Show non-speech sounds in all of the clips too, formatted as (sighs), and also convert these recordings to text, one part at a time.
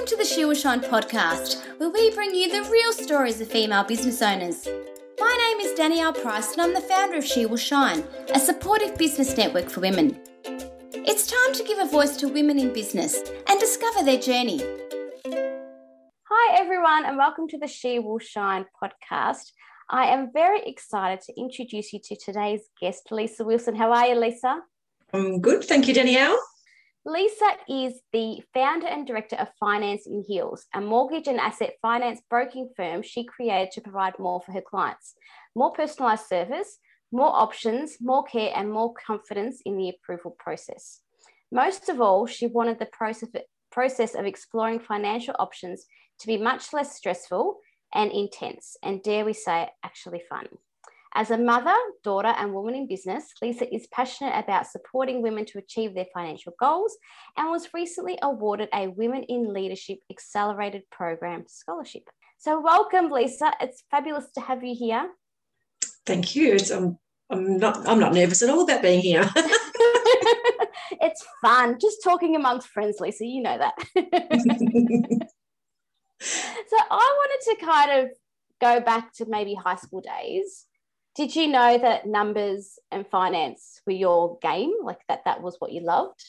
Welcome to the She Will Shine podcast, where we bring you the real stories of female business owners. My name is Danielle Price, and I'm the founder of She Will Shine, a supportive business network for women. It's time to give a voice to women in business and discover their journey. Hi, everyone, and welcome to the She Will Shine podcast. I am very excited to introduce you to today's guest, Lisa Wilson. How are you, Lisa? I'm good. Thank you, Danielle. Lisa is the founder and director of Finance in Heels, a mortgage and asset finance broking firm she created to provide more for her clients, more personalized service, more options, more care, and more confidence in the approval process. Most of all, she wanted the process, of exploring financial options to be much less stressful and intense, and dare we say, actually fun. As a mother, daughter, and woman in business, Lisa is passionate about supporting women to achieve their financial goals and was recently awarded a Women in Leadership Accelerated Program scholarship. So, welcome, Lisa. It's fabulous to have you here. Thank you. It's, um, I'm not. I'm not nervous at all about being here. (laughs) (laughs) it's fun, just talking amongst friends, Lisa. You know that. (laughs) so, I wanted to kind of go back to maybe high school days did you know that numbers and finance were your game? Like that that was what you loved?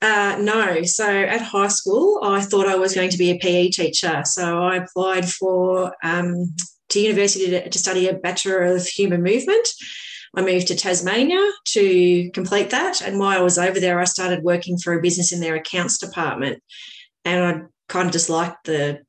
Uh, no. So at high school i thought i was going to be a pe teacher. So i applied for um, to university to, to study a bachelor of human movement. I moved to Tasmania to complete that. And while I was over there, I started working for a business in their accounts department. And I kind of just liked the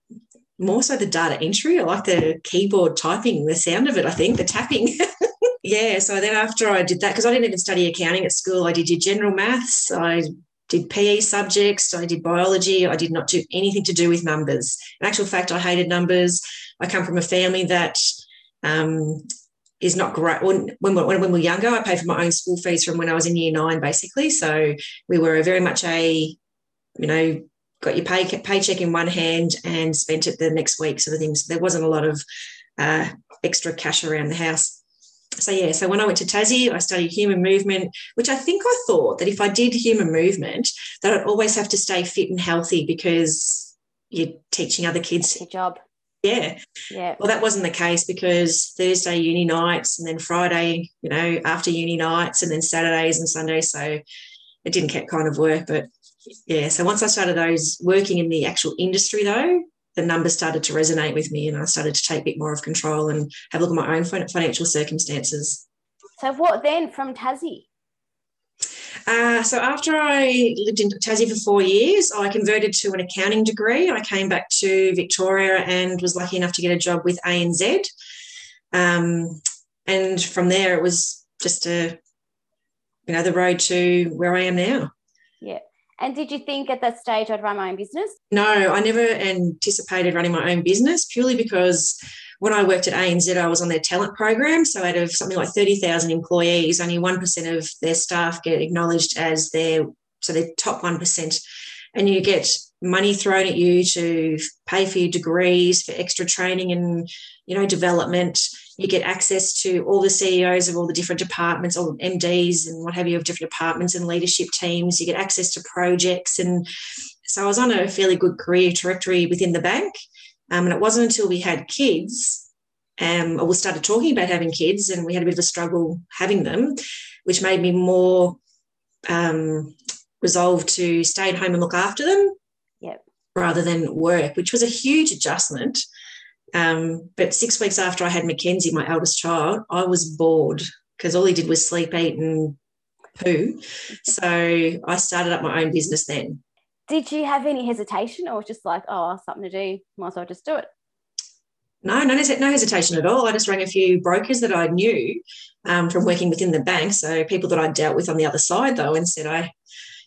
more so the data entry. I like the keyboard typing, the sound of it, I think, the tapping. (laughs) yeah. So then after I did that, because I didn't even study accounting at school, I did your general maths, I did PE subjects, I did biology, I did not do anything to do with numbers. In actual fact, I hated numbers. I come from a family that um, is not great. When, when, when, we were younger, I paid for my own school fees from when I was in year nine, basically. So we were very much a, you know, got your pay, paycheck in one hand and spent it the next week, sort of thing. So there wasn't a lot of uh, extra cash around the house. So yeah, so when I went to Tassie, I studied human movement, which I think I thought that if I did human movement, that I'd always have to stay fit and healthy because you're teaching other kids. That's your job. Yeah. Yeah. Well, that wasn't the case because Thursday uni nights and then Friday, you know, after uni nights and then Saturdays and Sundays. So it didn't get kind of work. But yeah, so once I started those working in the actual industry though, the numbers started to resonate with me and I started to take a bit more of control and have a look at my own financial circumstances. So what then from Tassie? Uh, so after I lived in Tassie for four years, I converted to an accounting degree. I came back to Victoria and was lucky enough to get a job with ANZ. Um, and from there, it was just a, you know, the road to where I am now. And did you think at that stage I'd run my own business? No, I never anticipated running my own business purely because when I worked at ANZ, I was on their talent program. So out of something like 30,000 employees, only 1% of their staff get acknowledged as their, so their top 1%. And you get money thrown at you to pay for your degrees, for extra training and, you know, development you get access to all the CEOs of all the different departments, all the MDs and what have you of different departments and leadership teams. You get access to projects. And so I was on a fairly good career trajectory within the bank. Um, and it wasn't until we had kids, um, or we started talking about having kids, and we had a bit of a struggle having them, which made me more um, resolved to stay at home and look after them yep. rather than work, which was a huge adjustment. Um, but six weeks after I had Mackenzie, my eldest child, I was bored because all he did was sleep, eat, and poo. So I started up my own business then. Did you have any hesitation or just like, oh, something to do, might as well just do it? No, no, no hesitation at all. I just rang a few brokers that I knew um, from working within the bank. So people that I dealt with on the other side, though, and said, I,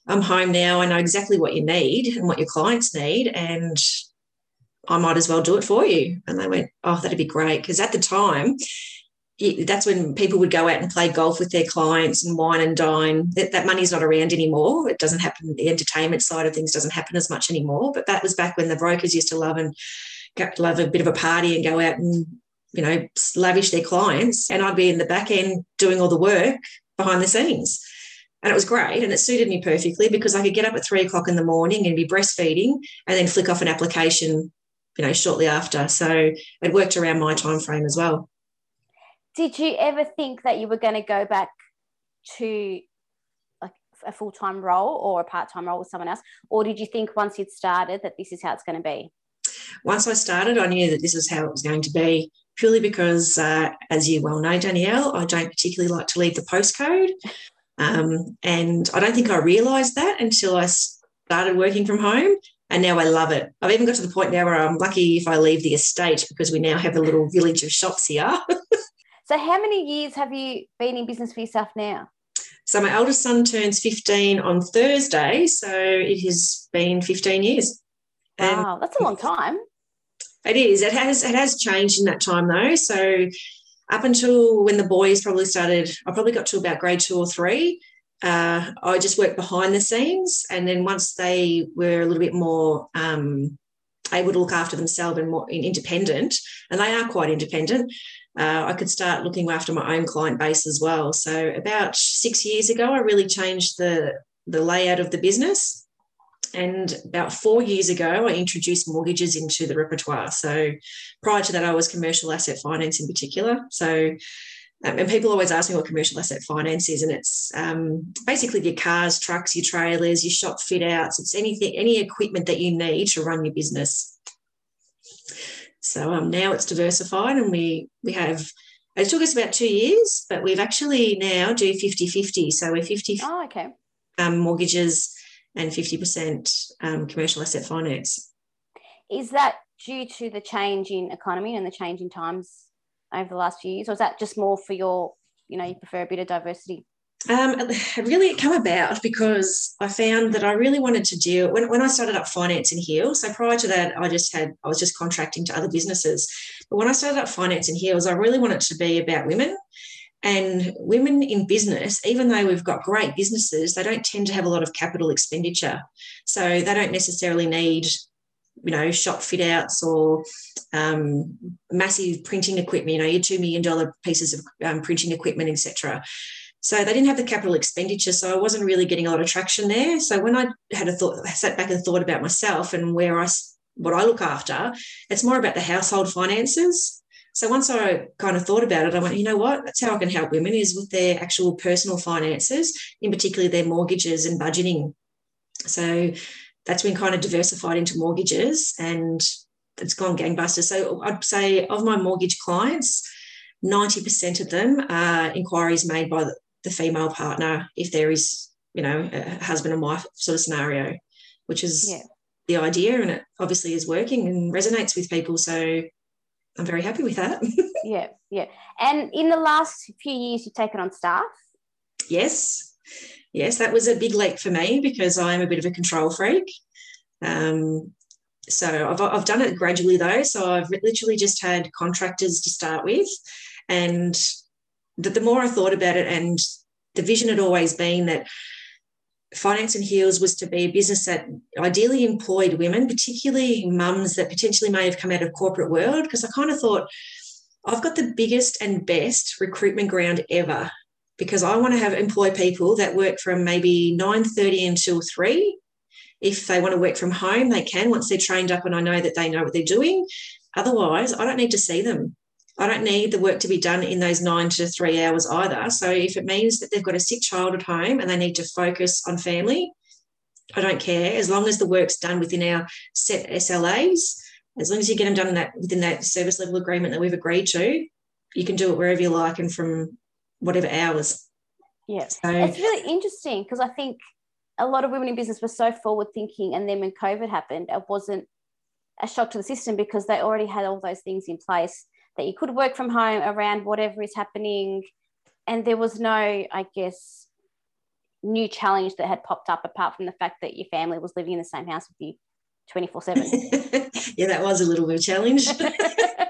I'm home now. I know exactly what you need and what your clients need. And I might as well do it for you. And they went, Oh, that'd be great. Because at the time, that's when people would go out and play golf with their clients and wine and dine. That, that money's not around anymore. It doesn't happen. The entertainment side of things doesn't happen as much anymore. But that was back when the brokers used to love and love a bit of a party and go out and you know lavish their clients. And I'd be in the back end doing all the work behind the scenes. And it was great and it suited me perfectly because I could get up at three o'clock in the morning and be breastfeeding and then flick off an application, you know, shortly after. So it worked around my time frame as well. Did you ever think that you were going to go back to like a full-time role or a part-time role with someone else? Or did you think once you'd started that this is how it's going to be? Once I started, I knew that this is how it was going to be purely because, uh, as you well know, Danielle, I don't particularly like to leave the postcode. (laughs) Um, and I don't think I realised that until I started working from home. And now I love it. I've even got to the point now where I'm lucky if I leave the estate because we now have a little village of shops here. (laughs) so, how many years have you been in business for yourself now? So, my eldest son turns 15 on Thursday. So, it has been 15 years. Wow, that's a long time. It is. It has. It has changed in that time though. So, up until when the boys probably started, I probably got to about grade two or three. Uh, I just worked behind the scenes, and then once they were a little bit more um, able to look after themselves and more independent, and they are quite independent, uh, I could start looking after my own client base as well. So about six years ago, I really changed the the layout of the business. And about four years ago, I introduced mortgages into the repertoire. So prior to that, I was commercial asset finance in particular. So um, and people always ask me what commercial asset finance is, and it's um, basically your cars, trucks, your trailers, your shop fit outs. It's anything, any equipment that you need to run your business. So um, now it's diversified, and we we have. It took us about two years, but we've actually now do 50 50. So we're 50 oh, okay. um, mortgages and 50% um, commercial asset finance. Is that due to the change in economy and the change in times over the last few years, or is that just more for your, you know, you prefer a bit of diversity? Um, it really come about because I found that I really wanted to deal when, when I started up finance in Heels. So prior to that, I just had I was just contracting to other businesses. But when I started up finance in Heels, I really wanted to be about women and women in business, even though we've got great businesses, they don't tend to have a lot of capital expenditure. So they don't necessarily need, you know, shop fit outs or um, massive printing equipment, you know, your $2 million pieces of um, printing equipment, etc. So they didn't have the capital expenditure. So I wasn't really getting a lot of traction there. So when I had a thought, I sat back and thought about myself and where I, what I look after, it's more about the household finances so once I kind of thought about it, I went, you know what? That's how I can help women is with their actual personal finances, in particular their mortgages and budgeting. So that's been kind of diversified into mortgages and it's gone gangbusters. So I'd say of my mortgage clients, 90% of them are inquiries made by the female partner if there is, you know, a husband and wife sort of scenario, which is yeah. the idea. And it obviously is working and resonates with people. So I'm very happy with that. (laughs) yeah, yeah. And in the last few years, you've taken on staff? Yes. Yes, that was a big leap for me because I'm a bit of a control freak. Um, so I've, I've done it gradually though. So I've literally just had contractors to start with. And the, the more I thought about it, and the vision had always been that Finance and Heels was to be a business that ideally employed women, particularly mums that potentially may have come out of corporate world. Because I kind of thought I've got the biggest and best recruitment ground ever because I want to have employ people that work from maybe 9:30 until 3. If they want to work from home, they can once they're trained up and I know that they know what they're doing. Otherwise, I don't need to see them. I don't need the work to be done in those nine to three hours either. So if it means that they've got a sick child at home and they need to focus on family, I don't care. As long as the work's done within our set SLAs, as long as you get them done that within that service level agreement that we've agreed to, you can do it wherever you like and from whatever hours. Yeah. So, it's really interesting because I think a lot of women in business were so forward thinking and then when COVID happened, it wasn't a shock to the system because they already had all those things in place that you could work from home around whatever is happening. And there was no, I guess, new challenge that had popped up apart from the fact that your family was living in the same house with you 24 7. (laughs) yeah, that was a little bit of a challenge. (laughs)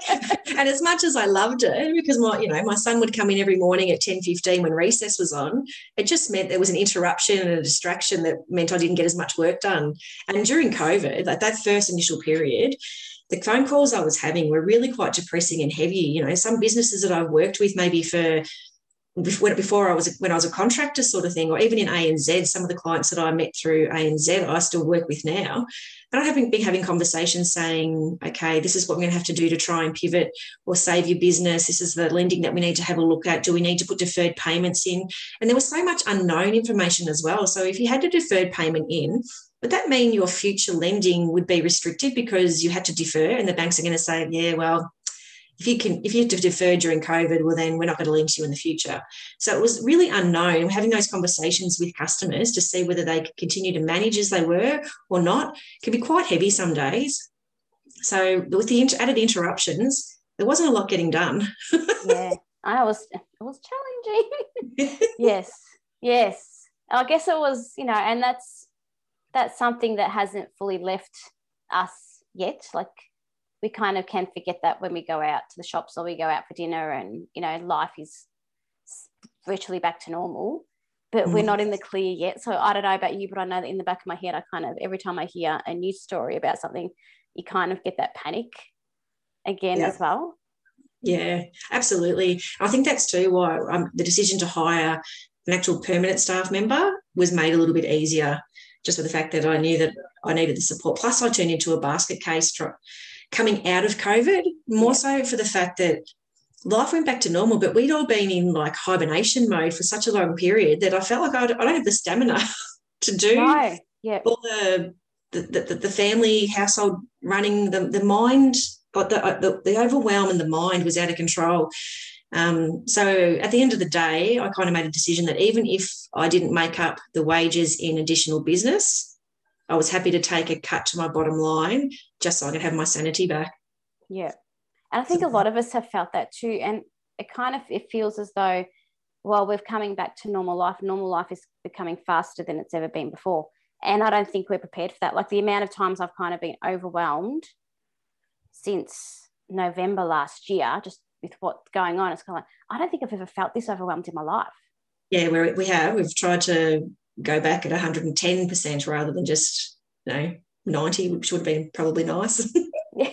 and as much as I loved it, because my, you know, my son would come in every morning at 10 15 when recess was on, it just meant there was an interruption and a distraction that meant I didn't get as much work done. And during COVID, like that first initial period, the phone calls I was having were really quite depressing and heavy. You know, some businesses that I've worked with maybe for before I was when I was a contractor sort of thing, or even in ANZ, some of the clients that I met through ANZ, I still work with now. And I haven't been having conversations saying, okay, this is what we're going to have to do to try and pivot or save your business. This is the lending that we need to have a look at. Do we need to put deferred payments in? And there was so much unknown information as well. So if you had a deferred payment in, would that mean your future lending would be restricted because you had to defer and the banks are going to say, yeah, well, if you can if you have to defer during covid well then we're not going to lend to you in the future. So it was really unknown. Having those conversations with customers to see whether they could continue to manage as they were or not. Can be quite heavy some days. So with the added interruptions there wasn't a lot getting done. (laughs) Yeah i was it was challenging. (laughs) Yes yes. I guess it was you know and that's that's something that hasn't fully left us yet like we kind of can forget that when we go out to the shops or we go out for dinner and you know life is virtually back to normal but mm. we're not in the clear yet so i don't know about you but i know that in the back of my head i kind of every time i hear a news story about something you kind of get that panic again yeah. as well yeah absolutely i think that's too why um, the decision to hire an actual permanent staff member was made a little bit easier just for the fact that i knew that i needed the support plus i turned into a basket case coming out of COVID, more so for the fact that life went back to normal, but we'd all been in like hibernation mode for such a long period that I felt like I don't have the stamina (laughs) to do no. yeah. all the the, the, the family household running the, the mind but the, the, the overwhelm in the mind was out of control um, so at the end of the day i kind of made a decision that even if i didn't make up the wages in additional business I was happy to take a cut to my bottom line just so I could have my sanity back. Yeah. And I think a lot of us have felt that too. And it kind of it feels as though, well, we're coming back to normal life. Normal life is becoming faster than it's ever been before. And I don't think we're prepared for that. Like the amount of times I've kind of been overwhelmed since November last year, just with what's going on, it's kind of like, I don't think I've ever felt this overwhelmed in my life. Yeah, we we have. We've tried to go back at 110% rather than just, you know, 90, which would have been probably nice. (laughs) yeah.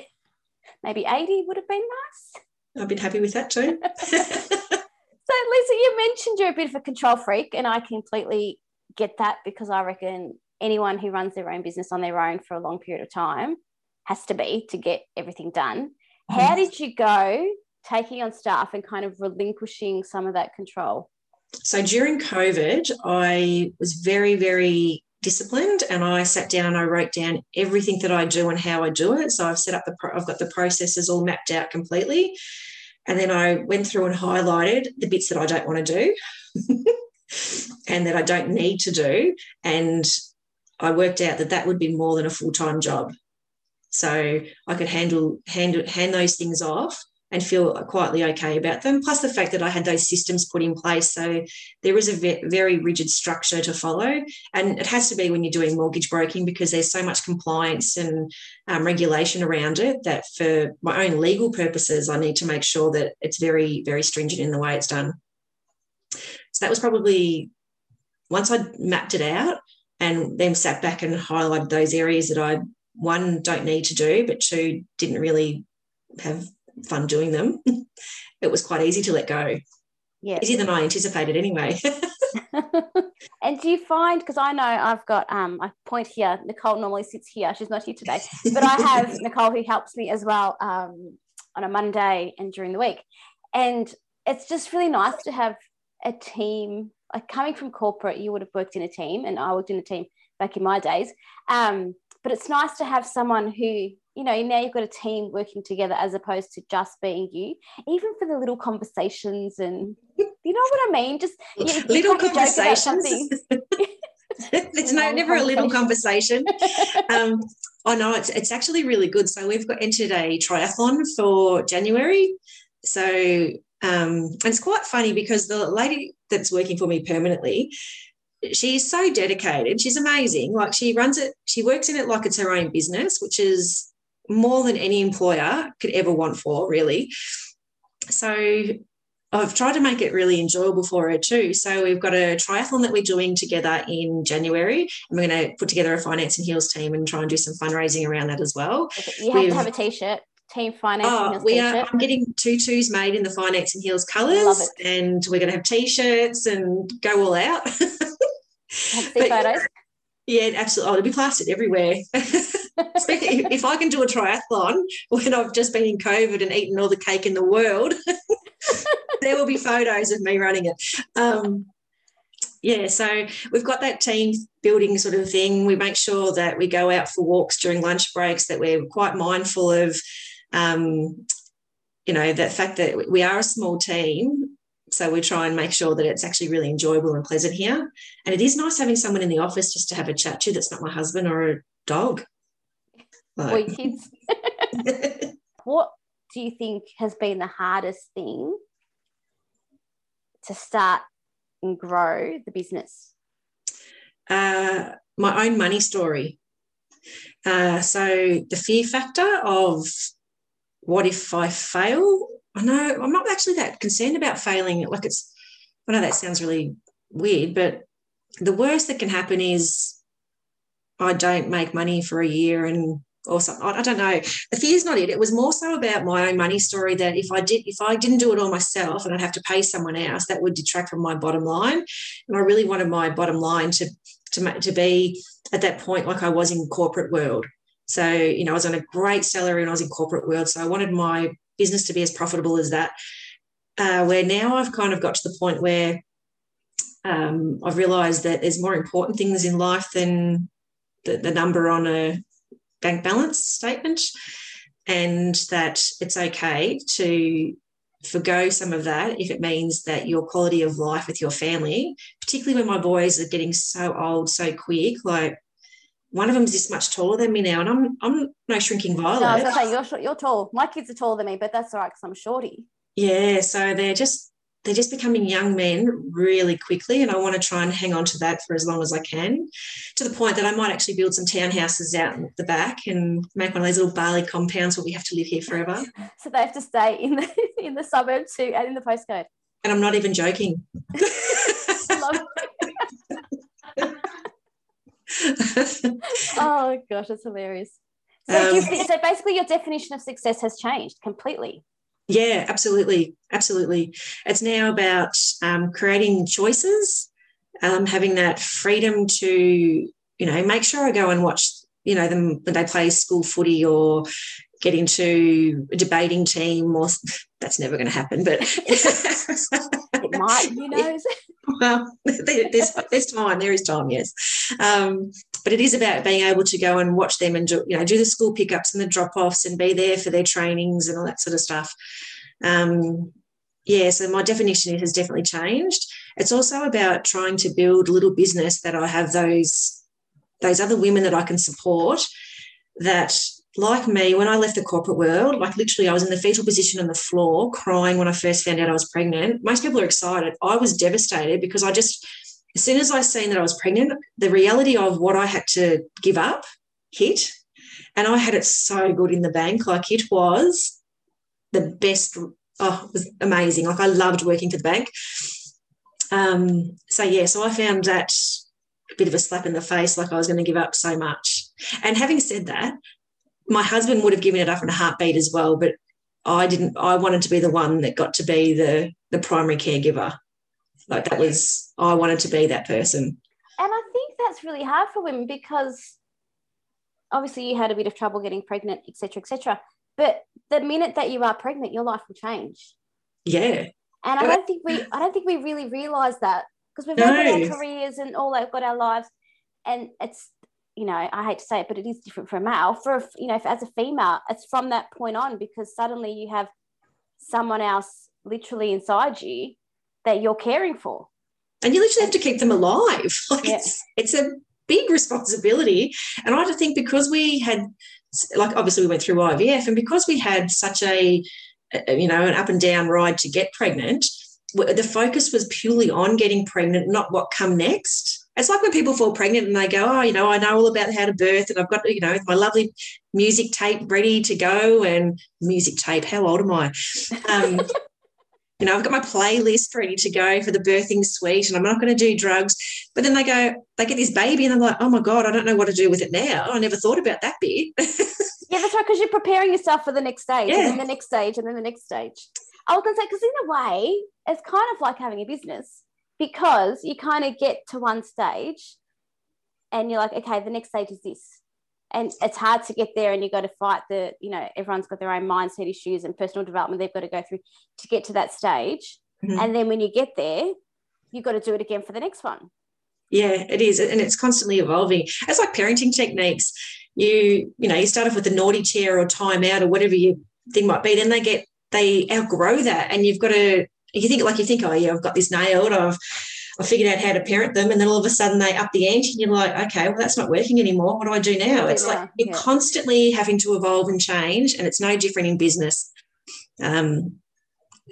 Maybe 80 would have been nice. I've been happy with that too. (laughs) (laughs) so, Lisa, you mentioned you're a bit of a control freak, and I completely get that because I reckon anyone who runs their own business on their own for a long period of time has to be to get everything done. Mm-hmm. How did you go taking on staff and kind of relinquishing some of that control? So during COVID, I was very, very disciplined and I sat down and I wrote down everything that I do and how I do it. So I've set up the, pro- I've got the processes all mapped out completely. And then I went through and highlighted the bits that I don't want to do (laughs) and that I don't need to do. And I worked out that that would be more than a full time job. So I could handle, handle hand those things off and feel quietly okay about them. Plus, the fact that I had those systems put in place. So there is a very rigid structure to follow. And it has to be when you're doing mortgage broking because there's so much compliance and um, regulation around it that for my own legal purposes, I need to make sure that it's very, very stringent in the way it's done. So that was probably once I mapped it out and then sat back and highlighted those areas that I, one, don't need to do, but two, didn't really have fun doing them, (laughs) it was quite easy to let go. Yeah. Easier than I anticipated anyway. (laughs) (laughs) and do you find because I know I've got um I point here, Nicole normally sits here, she's not here today, but I have Nicole who helps me as well um on a Monday and during the week. And it's just really nice to have a team like coming from corporate, you would have worked in a team, and I worked in a team back in my days. Um, but it's nice to have someone who you know now you've got a team working together as opposed to just being you even for the little conversations and (laughs) you know what i mean? Just you, (laughs) (laughs) little conversations. it's no, never a little conversation. Um, oh no it's, it's actually really good. So we've got entered a triathlon for january. So um, and it's quite funny because the lady that's working for me permanently she's so dedicated. She's amazing. Like she runs it she works in it like it's her own business which is more than any employer could ever want for, really. So I've tried to make it really enjoyable for her too. So we've got a triathlon that we're doing together in January, and we're going to put together a finance and heels team and try and do some fundraising around that as well. Okay. You have we've, to have a t-shirt. Team Finance oh, we are. I'm getting tutus made in the Finance and Heels colours, and we're going to have t-shirts and go all out. (laughs) photos. Yeah, absolutely. Oh, it'll be plastered everywhere. (laughs) (laughs) if I can do a triathlon when I've just been in COVID and eaten all the cake in the world, (laughs) there will be photos of me running it. Um, yeah, so we've got that team building sort of thing. We make sure that we go out for walks during lunch breaks, that we're quite mindful of, um, you know, the fact that we are a small team. So we try and make sure that it's actually really enjoyable and pleasant here. And it is nice having someone in the office just to have a chat to that's not my husband or a dog. Like, or kids. what do you think has been the hardest thing to start and grow the business? Uh, my own money story. Uh, so the fear factor of what if I fail? I know I'm not actually that concerned about failing. Like it's, I know that sounds really weird, but the worst that can happen is I don't make money for a year and or something. I don't know. The fear is not it. It was more so about my own money story that if I did, if I didn't do it all myself and I'd have to pay someone else, that would detract from my bottom line. And I really wanted my bottom line to to to be at that point like I was in corporate world. So you know, I was on a great salary and I was in corporate world. So I wanted my business to be as profitable as that. Uh, where now I've kind of got to the point where um, I've realised that there's more important things in life than the, the number on a bank balance statement and that it's okay to forgo some of that if it means that your quality of life with your family, particularly when my boys are getting so old so quick, like one of them's this much taller than me now, and I'm I'm no shrinking violet. No, I was gonna say you're you're tall. My kids are taller than me, but that's all right because I'm shorty. Yeah, so they're just they're just becoming young men really quickly. And I want to try and hang on to that for as long as I can, to the point that I might actually build some townhouses out in the back and make one of those little barley compounds where we have to live here forever. (laughs) So they have to stay in the (laughs) in the suburb too and in the postcode. And I'm not even joking. (laughs) oh gosh, that's hilarious. So, um, so basically, your definition of success has changed completely. Yeah, absolutely. Absolutely. It's now about um, creating choices, um, having that freedom to, you know, make sure I go and watch, you know, them when they play school footy or get into a debating team or that's never going to happen, but (laughs) it might, who (laughs) knows? well, (laughs) there's, there's time, there is time, yes. Um, but it is about being able to go and watch them and do, you know do the school pickups and the drop offs and be there for their trainings and all that sort of stuff. Um, yeah, so my definition has definitely changed. It's also about trying to build a little business that I have those those other women that I can support that like me, when I left the corporate world, like literally I was in the fetal position on the floor crying when I first found out I was pregnant. Most people are excited. I was devastated because I just as soon as I seen that I was pregnant, the reality of what I had to give up hit. And I had it so good in the bank. Like it was the best. Oh, it was amazing. Like I loved working for the bank. Um, so yeah, so I found that a bit of a slap in the face, like I was going to give up so much. And having said that, my husband would have given it up in a heartbeat as well, but I didn't. I wanted to be the one that got to be the the primary caregiver. Like that was, I wanted to be that person. And I think that's really hard for women because obviously you had a bit of trouble getting pregnant, etc., etc. But the minute that you are pregnant, your life will change. Yeah. And I don't think we, I don't think we really realize that because we've no. got our careers and all that, got our lives, and it's, you know, I hate to say it, but it is different for a male. For a, you know, as a female, it's from that point on because suddenly you have someone else literally inside you that you're caring for. And you literally have to keep them alive. (laughs) Like yeah. it's, it's a big responsibility. And I think because we had, like, obviously we went through IVF, and because we had such a, you know, an up and down ride to get pregnant, the focus was purely on getting pregnant, not what come next. It's like when people fall pregnant and they go, oh, you know, I know all about how to birth, and I've got, you know, my lovely music tape ready to go. And music tape, how old am I? Um, (laughs) you know, I've got my playlist ready to go for the birthing suite and I'm not going to do drugs. But then they go, they get this baby and they're like, oh my God, I don't know what to do with it now. I never thought about that bit. (laughs) yeah, that's right, because you're preparing yourself for the next stage, yeah. and then the next stage, and then the next stage. I was going to say, because in a way, it's kind of like having a business because you kind of get to one stage and you're like, okay, the next stage is this. And it's hard to get there, and you've got to fight the, you know, everyone's got their own mindset issues and personal development they've got to go through to get to that stage. Mm-hmm. And then when you get there, you've got to do it again for the next one. Yeah, it is. And it's constantly evolving. It's like parenting techniques. You, you know, you start off with a naughty chair or time out or whatever your thing might be. Then they get, they outgrow that. And you've got to, you think like you think, oh yeah, I've got this nailed. I've, I figured out how to parent them. And then all of a sudden they up the ante and you're like, okay, well, that's not working anymore. What do I do now? It's yeah, like you're yeah. constantly having to evolve and change. And it's no different in business. Um,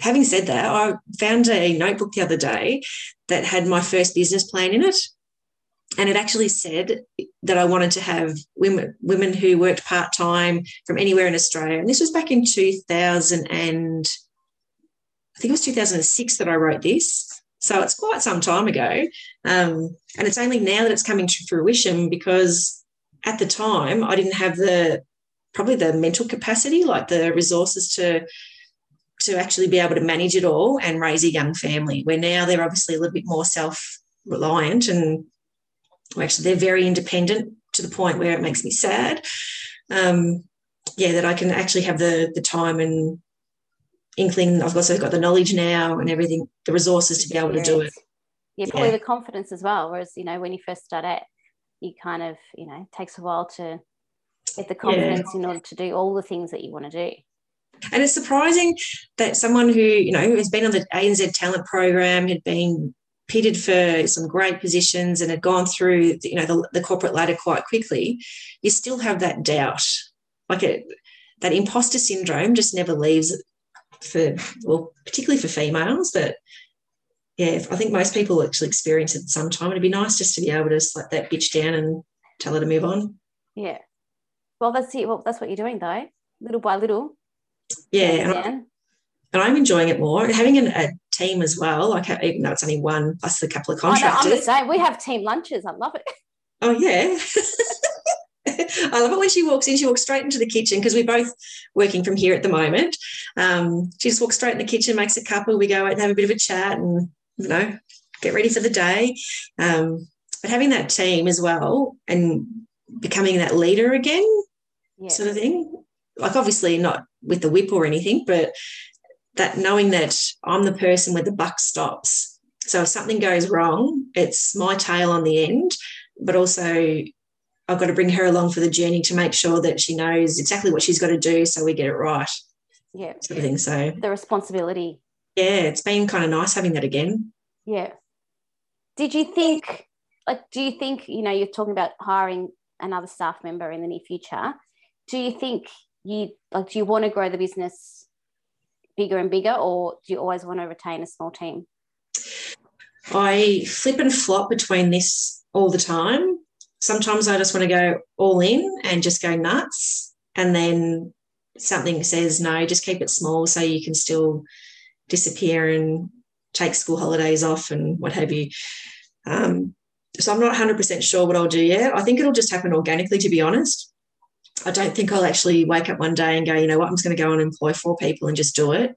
having said that, I found a notebook the other day that had my first business plan in it. And it actually said that I wanted to have women, women who worked part time from anywhere in Australia. And this was back in 2000 and I think it was 2006 that I wrote this. So it's quite some time ago. Um, and it's only now that it's coming to fruition because at the time I didn't have the probably the mental capacity, like the resources to to actually be able to manage it all and raise a young family. Where now they're obviously a little bit more self reliant and well, actually they're very independent to the point where it makes me sad. Um, yeah, that I can actually have the the time and inkling. I've also got the knowledge now and everything, the resources to be able to do it. Yeah, probably yeah. the confidence as well. Whereas you know when you first start out, you kind of you know it takes a while to get the confidence yeah. in order to do all the things that you want to do. And it's surprising that someone who, you know, has been on the ANZ talent program, had been pitted for some great positions and had gone through, you know, the, the corporate ladder quite quickly, you still have that doubt. Like it, that imposter syndrome just never leaves for, well, particularly for females, but yeah, I think most people actually experience it sometime. It'd be nice just to be able to slap that bitch down and tell her to move on. Yeah. Well, that's it. Well, that's what you're doing though, little by little yeah, and, I, I'm enjoying it more. Having an, a team as well, like even though it's only one plus a couple of contractors. Oh, no, I'm the same. We have team lunches. I love it. Oh yeah. (laughs) (laughs) I love it when she walks in. She walks straight into the kitchen because we're both working from here at the moment. Um, she just walks straight in the kitchen, makes a cuppa. We go out and have a bit of a chat, and you know, get ready for the day. Um, but having that team as well and becoming that leader again, yeah. sort of thing. Like obviously not with the whip or anything, but that knowing that I'm the person where the buck stops. So if something goes wrong, it's my tail on the end, but also I've got to bring her along for the journey to make sure that she knows exactly what she's got to do so we get it right. Yeah. Sort of thing. So the responsibility. Yeah, it's been kind of nice having that again. Yeah. Did you think like do you think, you know, you're talking about hiring another staff member in the near future? Do you think you like do you want to grow the business bigger and bigger or do you always want to retain a small team i flip and flop between this all the time sometimes i just want to go all in and just go nuts. And then something says no just keep it small so you can still disappear and take school holidays off and what have you. Um, so i'm not 100% sure what i'll do yet. I think it'll just happen organically to be honest. I don't think I'll actually wake up one day and go, you know what, I'm just going to go and employ four people and just do it.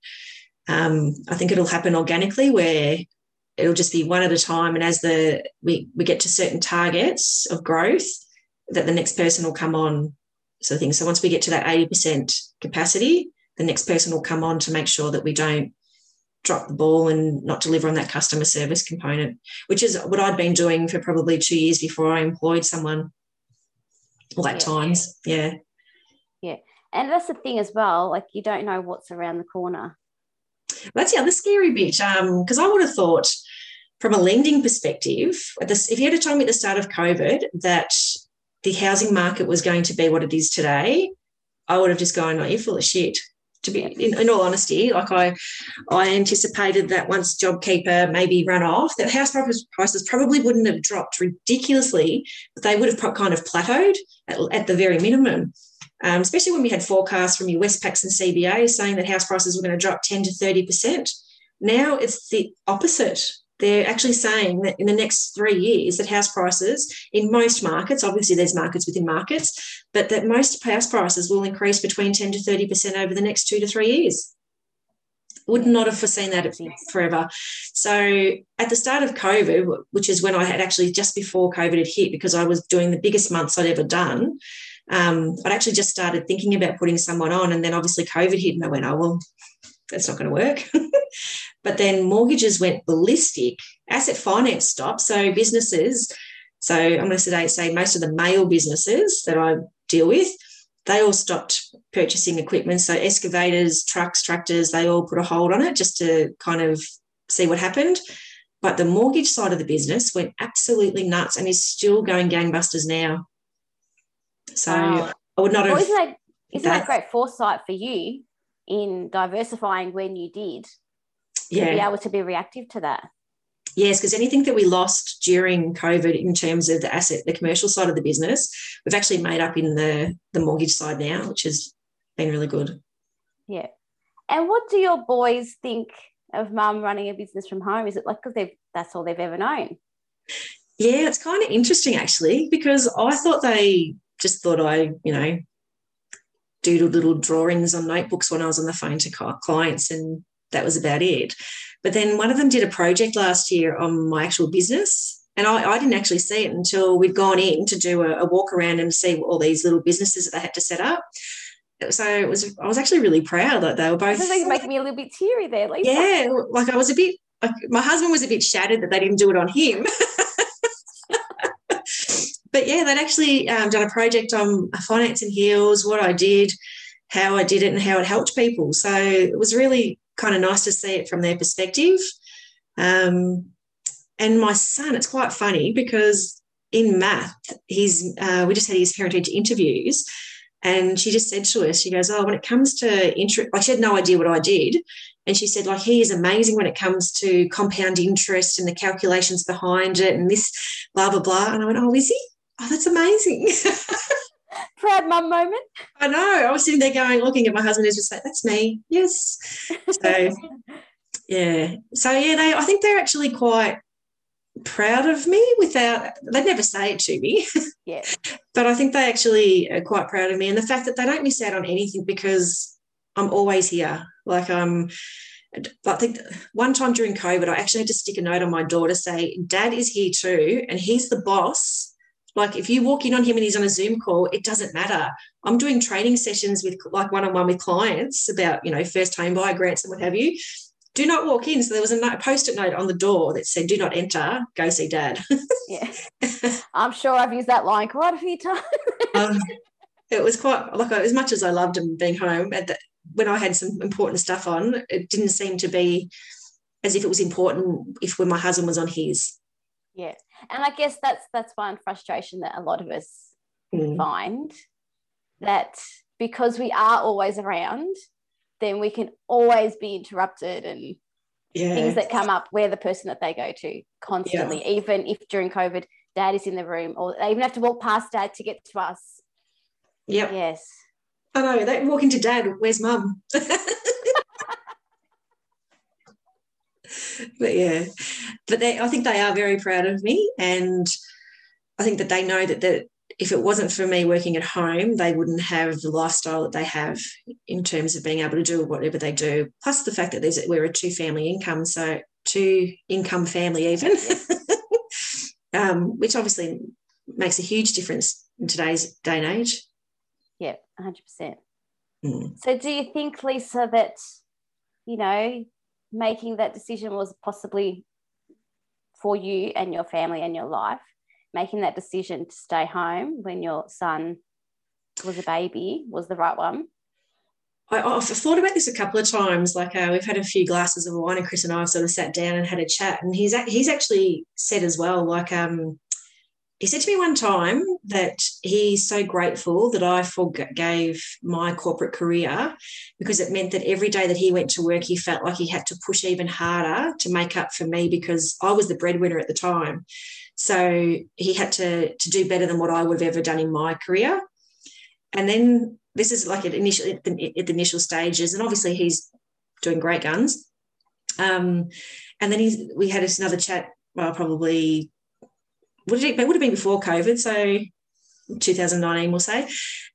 Um, I think it'll happen organically where it'll just be one at a time. And as the we, we get to certain targets of growth, that the next person will come on sort of thing. So once we get to that 80% capacity, the next person will come on to make sure that we don't drop the ball and not deliver on that customer service component, which is what I'd been doing for probably two years before I employed someone well at yeah. times yeah yeah and that's the thing as well like you don't know what's around the corner that's the other scary bit um because i would have thought from a lending perspective if you had told me at the start of covid that the housing market was going to be what it is today i would have just gone oh, you're full of shit to be in, in, all honesty like i i anticipated that once jobkeeper maybe ran off that house prices probably wouldn't have dropped ridiculously but they would have kind of plateaued at, at the very minimum. Um, especially when we had forecasts from your westpacs and cba saying that house prices were going to drop 10 to 30 percent. Now it's the opposite they're actually saying that in the next three years that house prices in most markets obviously there's markets within markets but that most house prices will increase between 10 to 30% over the next two to three years would not have foreseen that forever. So at the start of COVID, which is when I had actually just before COVID had hit, because I was doing the biggest months I'd ever done, um, I'd actually just started thinking about putting someone on. And then obviously COVID hit and I went, oh, well, that's not going to work. (laughs) but then mortgages went ballistic, asset finance stopped. So businesses, so I'm going to say, say most of the male businesses that I deal with, they all stopped purchasing equipment. So excavators, trucks, tractors, they all put a hold on it just to kind of see what happened. But the mortgage side of the business went absolutely nuts and is still going gangbusters now. So wow. I would not well, have. Isn't that, isn't that, that great foresight for you in diversifying when you did to yeah. be able to be reactive to that? Yes, because anything that we lost during COVID in terms of the asset, the commercial side of the business, we've actually made up in the the mortgage side now, which has been really good. Yeah. And what do your boys think of mum running a business from home? Is it like because they've that's all they've ever known? Yeah, it's kind of interesting actually, because I thought they just thought I, you know, doodled little drawings on notebooks when I was on the phone to clients, and that was about it. But then one of them did a project last year on my actual business. And I, I didn't actually see it until we'd gone in to do a, a walk around and see all these little businesses that they had to set up so it was I was actually really proud that they were both. Is making me a little bit teary there. Yeah, like I was a bit. Like my husband was a bit shattered that they didn't do it on him. (laughs) but yeah, they'd actually um, done a project on finance and heels, what I did, how I did it, and how it helped people. So it was really kind of nice to see it from their perspective. Um, and my son, it's quite funny because in math, he's uh, we just had his heritage interviews, and she just said to us, she goes, "Oh, when it comes to interest, like she had no idea what I did." And she said, like, he is amazing when it comes to compound interest and the calculations behind it and this blah, blah, blah. And I went, Oh, is he? Oh, that's amazing. (laughs) (laughs) Proud mum moment. I know. I was sitting there going, looking at my husband, and just like, That's me. Yes. So, (laughs) yeah. So, yeah, they, I think they're actually quite proud of me without they'd never say it to me (laughs) yeah but i think they actually are quite proud of me and the fact that they don't miss out on anything because i'm always here like i'm I think one time during COVID, I actually had to stick a note on my door to say, Dad is here too, and he's the boss. Like if you walk in on him and he's on a Zoom call, it doesn't matter. I'm doing training sessions with like one-on-one with clients about, you know, first home buyer grants and what have you do not walk in. So there was a post-it note on the door that said, "Do not enter. Go see Dad." yeah, I'm sure I've used that line quite a few times. (laughs) um, it was quite like as much as I loved him being home. At the, when I had some important stuff on, it didn't seem to be as if it was important if when my husband was on his. Yeah, and I guess that's that's one frustration that a lot of us mm. find that because we are always around then we can always be interrupted and yeah. things that come up. We're the person that they go to constantly, yeah. even if during COVID, dad is in the room or they even have to walk past dad to get to us. Yep. Yes. I know. They walk into dad, where's mum? (laughs) (laughs) but yeah, but they, I think they are very proud of me, and I think that they know that that if it wasn't for me working at home, they wouldn't have the lifestyle that they have in terms of being able to do whatever they do. Plus the fact that there's we're a two family income, so two income family even, (laughs) um, which obviously makes a huge difference in today's day and age. Yeah, hundred percent. Hmm. So, do you think, Lisa, that you know making that decision was possibly for you and your family and your life making that decision to stay home when your son was a baby was the right one? I, have thought about this a couple of times. Like uh, we've had a few glasses of wine, and Chris and I have sort of sat down and had a chat. And he's he's actually said as well, like um, he said to me one time that he's so grateful that I forgave my corporate career because it meant that every day that he went to work, he felt like he had to push even harder to make up for me because I was the breadwinner at the time. So he had to, to do better than what I would have ever done in my career. And then this is like at initial at the, at the initial stages, and obviously he's doing great guns. Um, and then he, we had another chat. Well, probably would it, it would have been before COVID, so 2019, we'll say.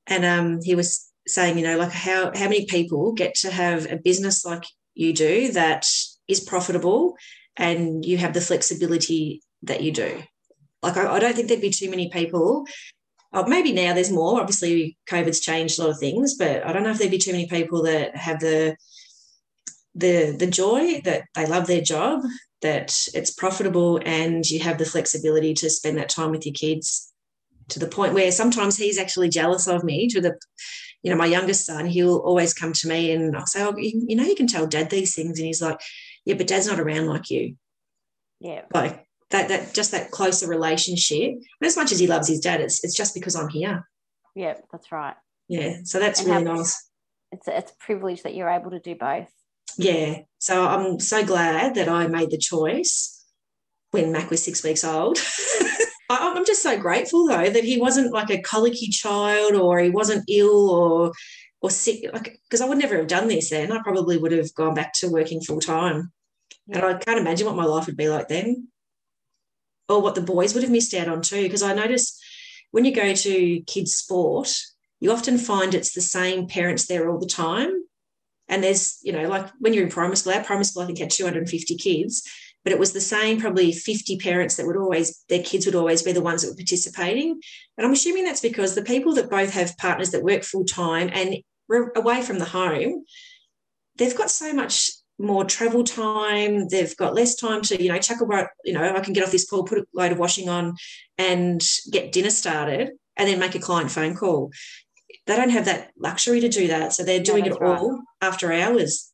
And um, he was saying, you know, like how how many people get to have a business like you do that is profitable, and you have the flexibility that you do. Like I, I don't think there'd be too many people Oh, maybe now there's more. Obviously, COVID's changed a lot of things, but I don't know if there'd be too many people that have the the the joy that they love their job, that it's profitable, and you have the flexibility to spend that time with your kids to the point where sometimes he's actually jealous of me. To the, you know, my youngest son, he'll always come to me and I'll say, "Oh, you know, you can tell Dad these things," and he's like, "Yeah, but Dad's not around like you." Yeah. Like that that just that closer relationship. And as much as he loves his dad, it's it's just because I'm here. Yeah, that's right. Yeah, so that's and really nice. It's a, it's a privilege that you're able to do both. Yeah, so I'm so glad that I made the choice when Mac was six weeks old. (laughs) I'm just so grateful though that he wasn't like a colicky child or he wasn't ill or or sick like because I would never have done this then. I probably would have gone back to working full time. Yeah. And I can't imagine what my life would be like then or what the boys would have missed out on too. Because I notice when you go to kids' sport, you often find it's the same parents there all the time. And there's, you know, like when you're in primary school, our primary school, I think, had 250 kids, but it was the same probably 50 parents that would always, their kids would always be the ones that were participating. And I'm assuming that's because the people that both have partners that work full time and away from the home, they've got so much more travel time. They've got less time to, you know, chuck a, you know, I can get off this call, put a load of washing on and get dinner started and then make a client phone call. They don't have that luxury to do that. So they're doing yeah, it all right. after hours,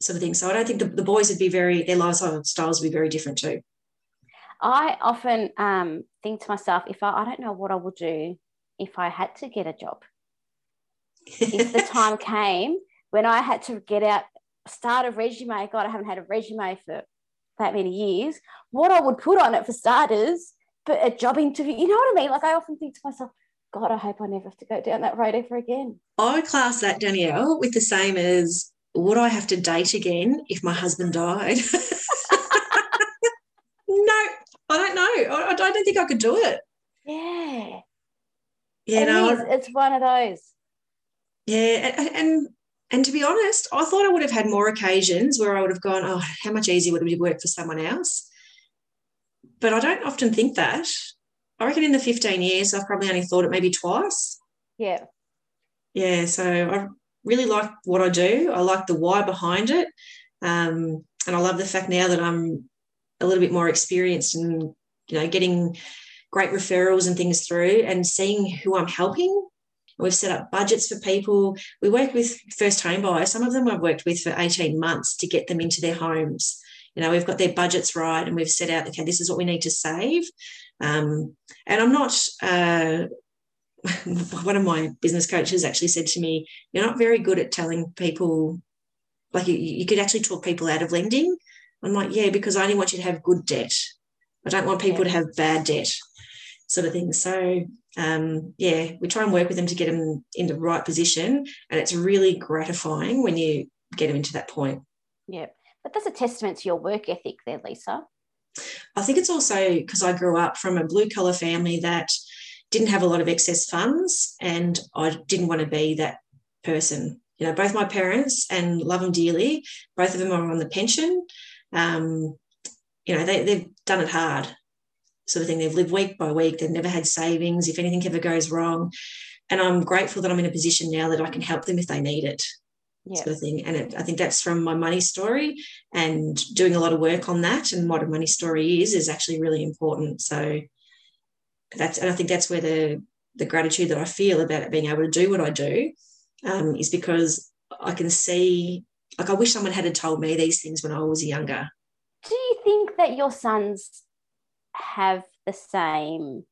sort of thing. So I don't think the, the boys would be very, their lifestyle styles would be very different too. I often um, think to myself, if I, I don't know what I would do if I had to get a job. if the (laughs) time came when I had to get out start a resume, God, I haven't had a resume for that many years. What I would put on it for starters, but a job interview, you know what I mean? Like I often think to myself, God, I hope I never have to go down that road ever again. I would class that, Danielle, with the same as would I have to date again if my husband died? (laughs) no, I don't know. I, don't think I could do it. Yeah. Yeah, it no. It's one of those. Yeah, and, and and to be honest, I thought I would have had more occasions where I would have gone, oh, how much easier would it be to work for someone else? But I don't often think that. I reckon in the 15 years, I've probably only thought it maybe twice. Yeah. Yeah. So I really like what I do. I like the why behind it. Um, and I love the fact now that I'm a little bit more experienced and, you know, getting great referrals and things through and seeing who I'm helping We've set up budgets for people. We work with first home buyers. Some of them I've worked with for 18 months to get them into their homes. You know, we've got their budgets right and we've set out, okay, this is what we need to save. Um, and I'm not, uh, (laughs) one of my business coaches actually said to me, You're not very good at telling people, like, you, you could actually talk people out of lending. I'm like, Yeah, because I only want you to have good debt. I don't want people yeah. to have bad debt, sort of thing. So um, yeah, we try and work with them to get them in the right position. And it's really gratifying when you get them into that point. Yeah. But that's a testament to your work ethic there, Lisa. I think it's also because I grew up from a blue collar family that didn't have a lot of excess funds and I didn't want to be that person. You know, both my parents and love them dearly, both of them are on the pension. Um, you know, they, they've done it hard sort of thing. They've lived week by week. They've never had savings. If anything ever goes wrong, and I'm grateful that I'm in a position now that I can help them if they need it. Yeah. Sort of thing. And it, I think that's from my money story and doing a lot of work on that. And what a money story is, is actually really important. So that's, and I think that's where the, the gratitude that I feel about being able to do what I do um, is because I can see, like, I wish someone had told me these things when I was younger. Do you think that your sons have the same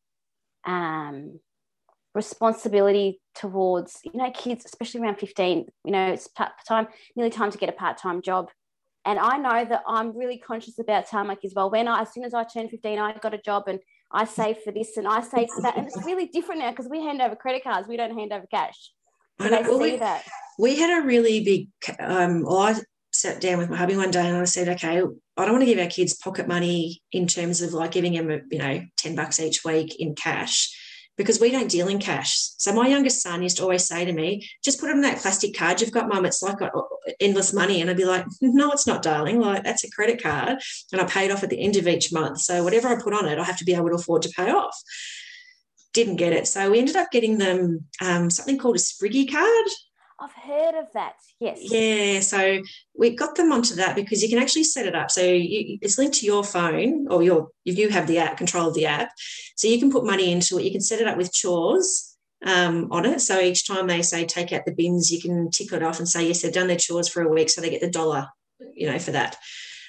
um, responsibility towards you know kids especially around 15 you know it's part time nearly time to get a part-time job. And i know that i'm really conscious about tarmac as well. When i as soon as i turned 15 i got a job and i saved for this and i saved for that. And it's really different now because we hand over credit cards. We don't hand over cash. So they see we, that. we had a really big um well, i sat down with my hubby one day and i said okay I don't want to give our kids pocket money in terms of like giving them, you know, 10 bucks each week in cash because we don't deal in cash. So my youngest son used to always say to me, just put it on that plastic card you've got, mum. It's like endless money. And I'd be like, no, it's not, darling. Like that's a credit card. And I pay it off at the end of each month. So whatever I put on it, I have to be able to afford to pay off. Didn't get it. So we ended up getting them um, something called a Spriggy card. I've heard of that. Yes. Yeah. So we got them onto that because you can actually set it up. So you, it's linked to your phone or your if you have the app control of the app, so you can put money into it. You can set it up with chores um, on it. So each time they say take out the bins, you can tick it off and say yes, they've done their chores for a week, so they get the dollar, you know, for that.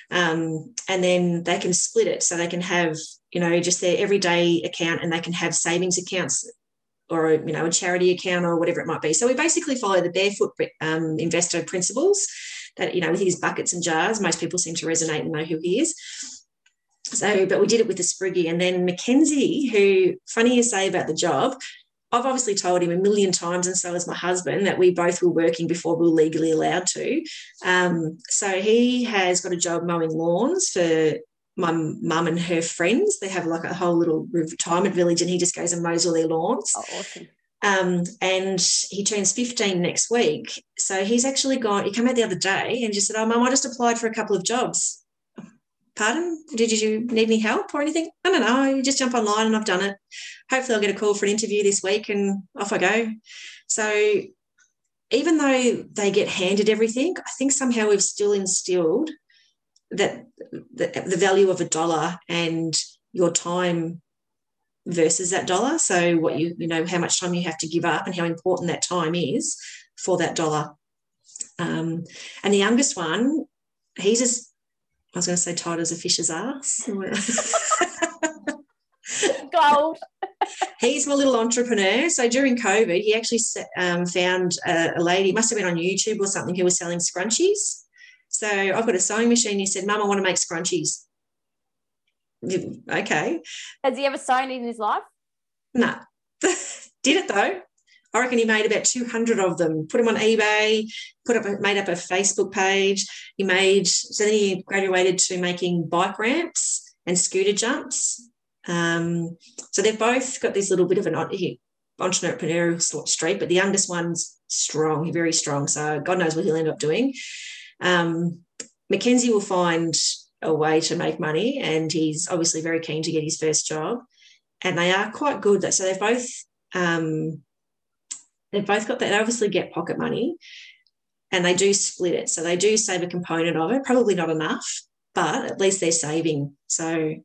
Um, and then they can split it so they can have you know just their everyday account and they can have savings accounts or you know a charity account or whatever it might be. So we basically follow the barefoot um, investor principles that you know with his buckets and jars. Most people seem to resonate and know who he is. So, but we did it with the Spriggy, and then Mackenzie, who funny you say about the job. I've obviously told him a million times, and so has my husband, that we both were working before we were legally allowed to. Um, so he has got a job mowing lawns for my mum and her friends. They have like a whole little retirement village, and he just goes and mows all their lawns. Oh, awesome. Um, and he turns 15 next week. So he's actually gone, he came out the other day and just said, Oh, mum, I just applied for a couple of jobs. Pardon? Did you need any help or anything? I don't know. You just jump online and I've done it. Hopefully, I'll get a call for an interview this week and off I go. So even though they get handed everything, I think somehow we've still instilled that the, the value of a dollar and your time versus that dollar. So what you you know how much time you have to give up and how important that time is for that dollar. Um, and the youngest one, he's as I was going to say tight as a fish's ass. (laughs) Gold. he's my little entrepreneur. So during COVID, he actually um, found a, a lady, must have been on YouTube or something, who was selling scrunchies. So I've got a sewing machine. He said, Mum, I want to make scrunchies. Okay. Has he ever sewn in his life? No. Nah. (laughs) Did it though. I reckon he made about 200 of them, put them on eBay, put up, made up a Facebook page. He made, so then he graduated to making bike ramps and scooter jumps. Um, so they've both got this little bit of an entrepreneurial streak, but the youngest one's strong, very strong. So God knows what he'll end up doing. Um, Mackenzie will find a way to make money, and he's obviously very keen to get his first job. And they are quite good. So they've both um, they've both got that. They obviously get pocket money, and they do split it. So they do save a component of it. Probably not enough, but at least they're saving. So,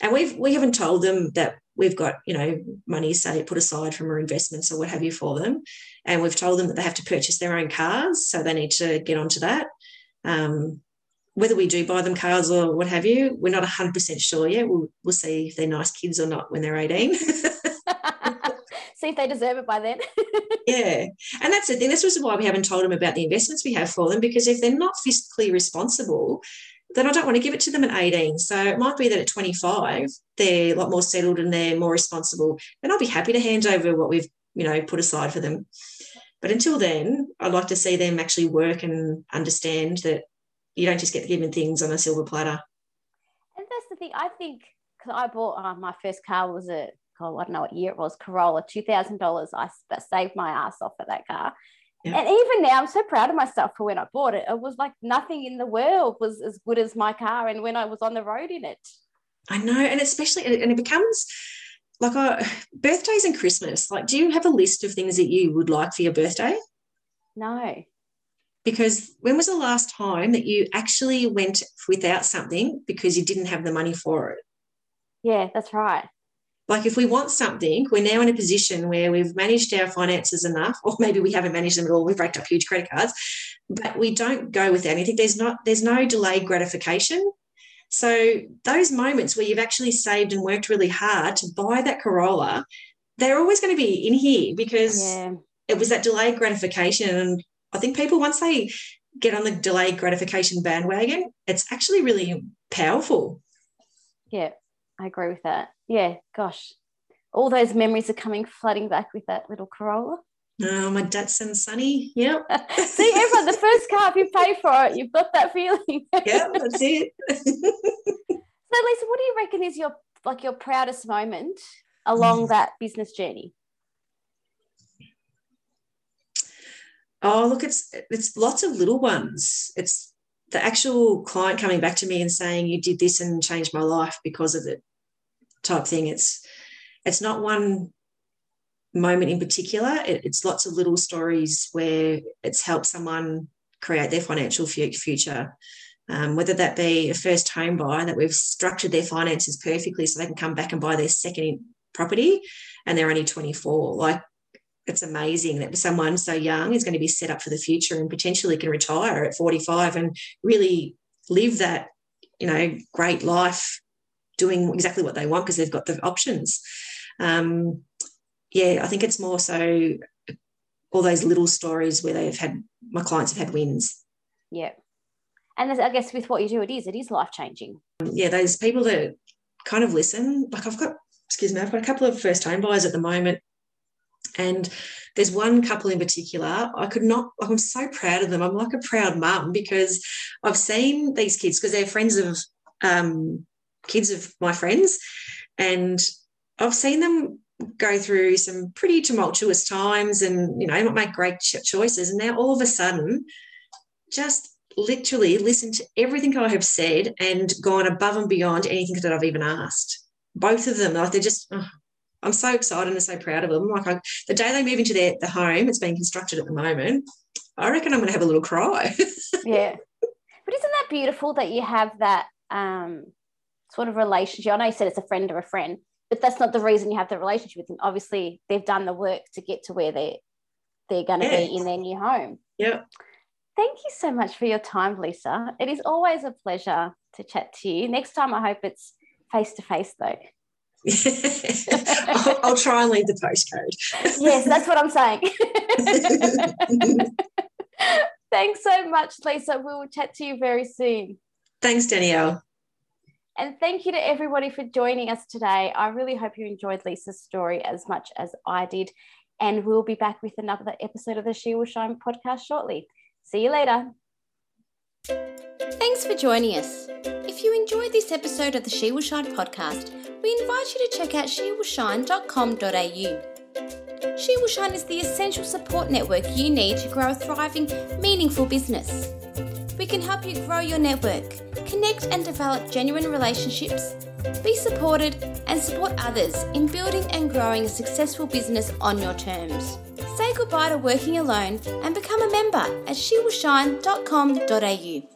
and we've we haven't told them that we've got you know money say put aside from our investments or what have you for them, and we've told them that they have to purchase their own cars, so they need to get onto that. Um, whether we do buy them cars or what have you, we're not 100% sure yet. We'll, we'll see if they're nice kids or not when they're 18. (laughs) (laughs) see if they deserve it by then. (laughs) yeah. And that's the thing. This was why we haven't told them about the investments we have for them, because if they're not fiscally responsible, then I don't want to give it to them at 18. So it might be that at 25, they're a lot more settled and they're more responsible. And I'll be happy to hand over what we've, you know, put aside for them. But until then, I'd like to see them actually work and understand that you don't just get given things on a silver platter. And that's the thing. I think because I bought uh, my first car was a oh, I don't know what year it was Corolla, two thousand dollars. I saved my ass off for that car. Yeah. And even now, I'm so proud of myself for when I bought it. It was like nothing in the world was as good as my car, and when I was on the road in it. I know, and especially, and it becomes like uh, (sighs) birthdays and Christmas. Like, do you have a list of things that you would like for your birthday? No because when was the last time that you actually went without something because you didn't have the money for it? Yeah, that's right. Like if we want something, we're now in a position where we've managed our finances enough, or maybe we haven't managed them at all. We've racked up huge credit cards, but we don't go with anything. There's not there's no delayed gratification. So those moments where you've actually saved and worked really hard to buy that Corolla, they're always going to be in here because yeah. it was that delayed gratification. And I think people, once they get on the delayed gratification bandwagon, it's actually really powerful. Yeah, I agree with that. Yeah, gosh, all those memories are coming flooding back with that little Corolla. Oh, my Datsun Sunny. Yep. (laughs) See, everyone, the first car, if you pay for it, you've got that feeling. (laughs) yeah, that's it. (laughs) so, Lisa, what do you reckon is your like your proudest moment along mm. that business journey? Oh, look, it's it's lots of little ones. It's the actual client coming back to me and saying, "You did this and changed my life because of it," type thing. It's it's not one moment in particular. It, it's lots of little stories where it's helped someone create their financial future. Um, whether that be a first home buyer that we've structured their finances perfectly so they can come back and buy their second property and they're only 24. Like it's amazing that someone so young is going to be set up for the future and potentially can retire at 45 and really live that, you know, great life doing exactly what they want because they've got the options. Um, yeah, I think it's more so all those little stories where they've had my clients have had wins. Yeah. And I guess with what you do, it is, it is life changing. Yeah, those people that kind of listen, like I've got, excuse me, I've got a couple of first home buyers at the moment. And there's one couple in particular, I could not, I'm so proud of them. I'm like a proud mum because I've seen these kids because they're friends of um, kids of my friends. And I've seen them go through some pretty tumultuous times and you know make great choices and now all of a sudden just literally listened to everything I have said and gone above and beyond anything that I've even asked. Both of them, like they're just, oh, I'm so excited and so proud of them. Like I, the day they move into their the home, it's being constructed at the moment. I reckon I'm going to have a little cry. (laughs) yeah, but isn't that beautiful that you have that um, sort of relationship? I know you said it's a friend or a friend, but that's not the reason you have the relationship with them. Obviously, they've done the work to get to where they they're going to yeah. be in their new home. Yeah. Thank you so much for your time, Lisa. It is always a pleasure to chat to you. Next time, I hope it's face to face, though. I'll, (laughs) I'll, try and leave the postcode. (laughs) yes, that's what I'm saying. (laughs) Thanks so much, Lisa. We will chat to you very soon. Thanks, Danielle. And thank you to everybody for joining us today. I really hope you enjoyed Lisa's story as much as I did. And we'll be back with another episode of the She Will Shine podcast shortly. See you later. Thanks for joining us. If you enjoyed this episode of the She Will Shine podcast, we invite you to check out shewillshine.com.au. She Will Shine is the essential support network you need to grow a thriving, meaningful business. We can help you grow your network, connect and develop genuine relationships, be supported, and support others in building and growing a successful business on your terms. Say goodbye to working alone and become a member at shewillshine.com.au.